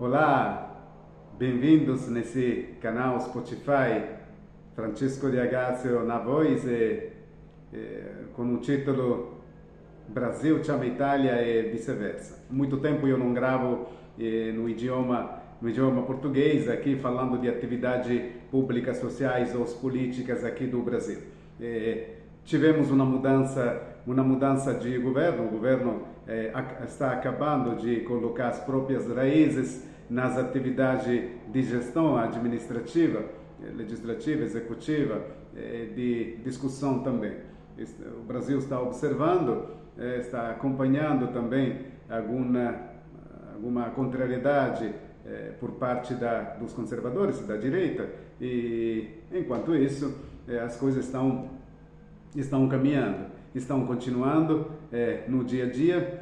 Olá, bem-vindos nesse canal Spotify. Francesco de Agazio na voz e, e, com o título Brasil chama Itália e vice-versa. Muito tempo eu não gravo eh, no idioma no idioma português aqui falando de atividades públicas sociais ou políticas aqui do Brasil. Eh, tivemos uma mudança uma mudança de governo. O governo eh, está acabando de colocar as próprias raízes nas atividades de gestão administrativa, eh, legislativa, executiva, eh, de discussão também. O Brasil está observando, eh, está acompanhando também alguma, alguma contrariedade por parte da, dos conservadores, da direita, e enquanto isso, as coisas estão, estão caminhando, estão continuando no dia a dia.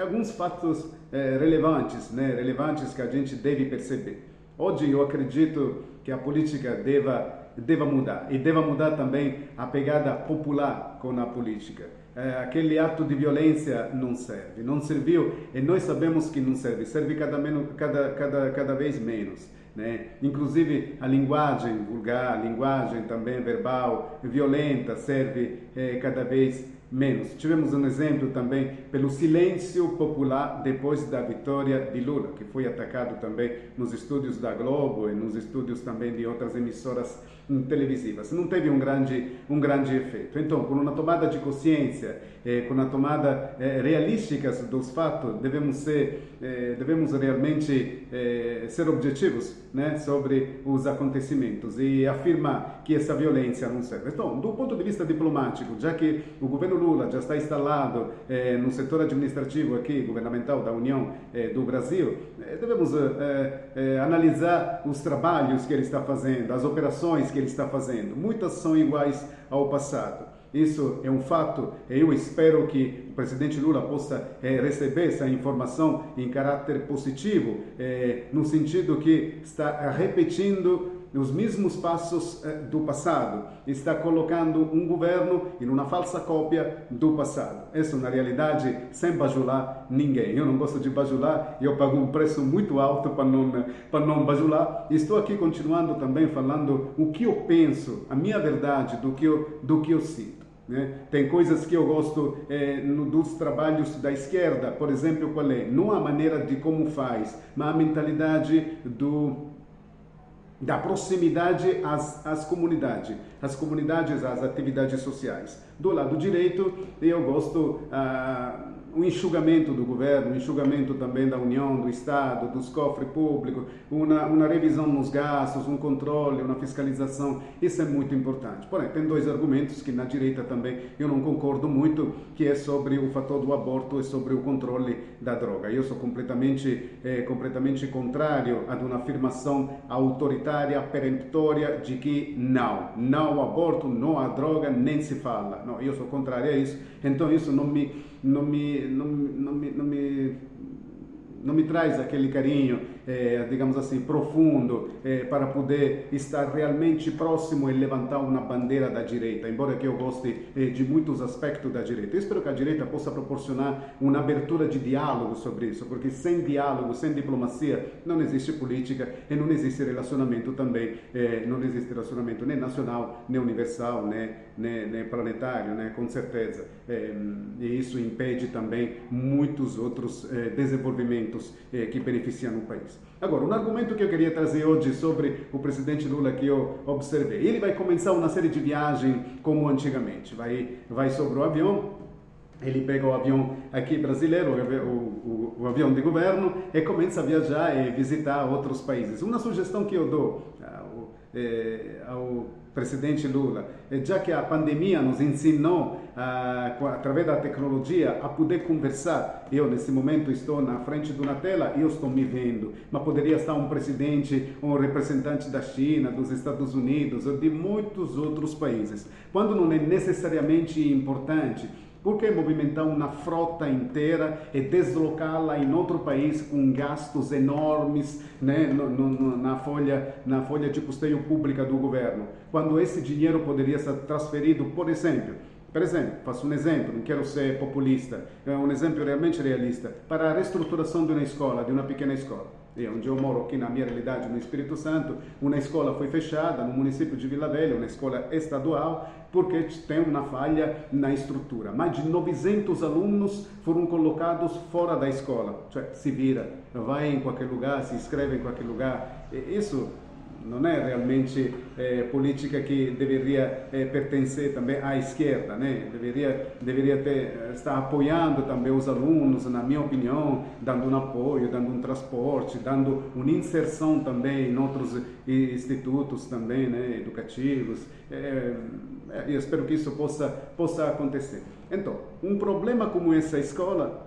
alguns fatos relevantes, né, relevantes que a gente deve perceber. Hoje eu acredito que a política deva deva mudar e deva mudar também a pegada popular com a política. É, aquele ato de violência não serve, não serviu e nós sabemos que não serve, serve cada, menos, cada, cada, cada vez menos. Né? Inclusive a linguagem vulgar, a linguagem também verbal, violenta, serve é, cada vez menos. Tivemos um exemplo também pelo silêncio popular depois da vitória de Lula, que foi atacado também nos estúdios da Globo e nos estúdios também de outras emissoras televisivas. Não teve um grande, um grande efeito. Então, com uma tomada de consciência, eh, com a tomada eh, realística dos fatos, devemos ser, eh, devemos realmente eh, ser objetivos né, sobre os acontecimentos e afirmar que essa violência não serve. Então, do ponto de vista diplomático, já que o governo Lula já está instalado eh, no setor administrativo aqui, governamental da União eh, do Brasil, devemos analisar os trabalhos que ele está fazendo, as operações que ele está fazendo. Muitas são iguais ao passado. Isso é um fato. Eu espero que o presidente Lula possa é, receber essa informação em caráter positivo, é, no sentido que está repetindo os mesmos passos eh, do passado, está colocando um governo em uma falsa cópia do passado. É uma realidade sem bajular ninguém. Eu não gosto de bajular, eu pago um preço muito alto para não, para não bajular. Estou aqui continuando também falando o que eu penso, a minha verdade, do que eu, do que eu sinto. Né? Tem coisas que eu gosto é, no, dos trabalhos da esquerda, por exemplo, qual é? Não a maneira de como faz, mas a mentalidade do da proximidade às, às comunidades, às comunidades, às atividades sociais. Do lado direito, eu gosto ah, o enxugamento do governo, o enxugamento também da União, do Estado, dos cofres públicos, uma, uma revisão nos gastos, um controle, uma fiscalização, isso é muito importante. Porém, tem dois argumentos que na direita também eu não concordo muito, que é sobre o fator do aborto e sobre o controle da droga. Eu sou completamente, é, completamente contrário a uma afirmação autoritária, peremptória, de que não, não aborto, não à droga, nem se fala. Não, eu sou contrário a isso, então isso não me não me, não, não me, não me, não me traz aquele carinho é, digamos assim, profundo é, para poder estar realmente próximo e levantar uma bandeira da direita, embora que eu goste é, de muitos aspectos da direita. Eu espero que a direita possa proporcionar uma abertura de diálogo sobre isso, porque sem diálogo, sem diplomacia, não existe política e não existe relacionamento também, não existe relacionamento nem nacional, nem universal, nem, nem, nem planetário, né, com certeza. e isso impede também muitos outros desenvolvimentos que beneficiam o país. Agora, um argumento que eu queria trazer hoje sobre o presidente Lula que eu observei. Ele vai começar uma série de viagens como antigamente. Vai, vai sobre o avião, ele pega o avião aqui brasileiro, o, o, o, avião de governo, e começa a viajar e visitar outros países. Uma sugestão que eu dou ao, eh, ao presidente Lula, já que a pandemia nos ensinou, ah, através da tecnologia, a poder conversar. Eu, nesse momento, estou na frente de uma tela e eu estou me vendo, mas poderia estar um presidente, um representante da China, dos Estados Unidos ou de muitos outros países. Quando não é necessariamente importante, por que movimentar uma frota inteira e deslocá-la em outro país com gastos enormes né, no, no, na, folha, na folha de custeio pública do governo? Quando esse dinheiro poderia ser transferido, por exemplo, Per exemplo, faço um exemplo, não quero ser populista, é um exemplo realmente realista, para a reestruturação de uma escola, de uma pequena escola. Onde eu moro aqui na minha realidade, no Espírito Santo, uma escola foi fechada no município de Vila Velha, uma escola estadual, porque tem uma falha na estrutura. Mais de 900 alunos foram colocados fora da escola, se vira, vai em qualquer lugar, se inscreve em qualquer lugar. Isso não é realmente é, política que deveria é, pertencer também à esquerda, né? Deveria deveria ter, estar apoiando também os alunos, na minha opinião, dando um apoio, dando um transporte, dando uma inserção também em outros institutos também, né? Educativos. É, eu espero que isso possa possa acontecer. Então, um problema como essa escola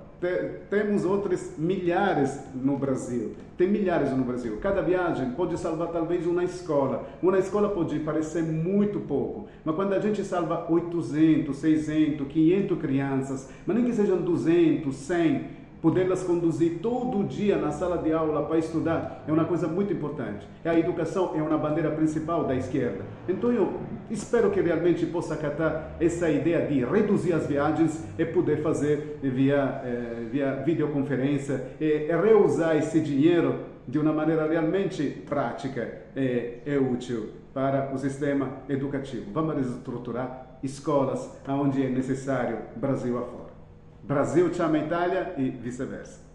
temos outros milhares no Brasil. Tem milhares no Brasil. Cada viagem pode salvar talvez uma escola. Uma escola pode parecer muito pouco, mas quando a gente salva 800, 600, 500 crianças, mas nem que sejam 200, 100, Poderlas conduzir todo dia na sala de aula para estudar é uma coisa muito importante. A educação é uma bandeira principal da esquerda. Então eu espero que realmente possa acatar essa ideia de reduzir as viagens e poder fazer via, eh, via videoconferência e reusar esse dinheiro de uma maneira realmente prática e útil para o sistema educativo. Vamos reestruturar escolas onde é necessário, Brasil afora. Brasil chama Itália e vice-versa.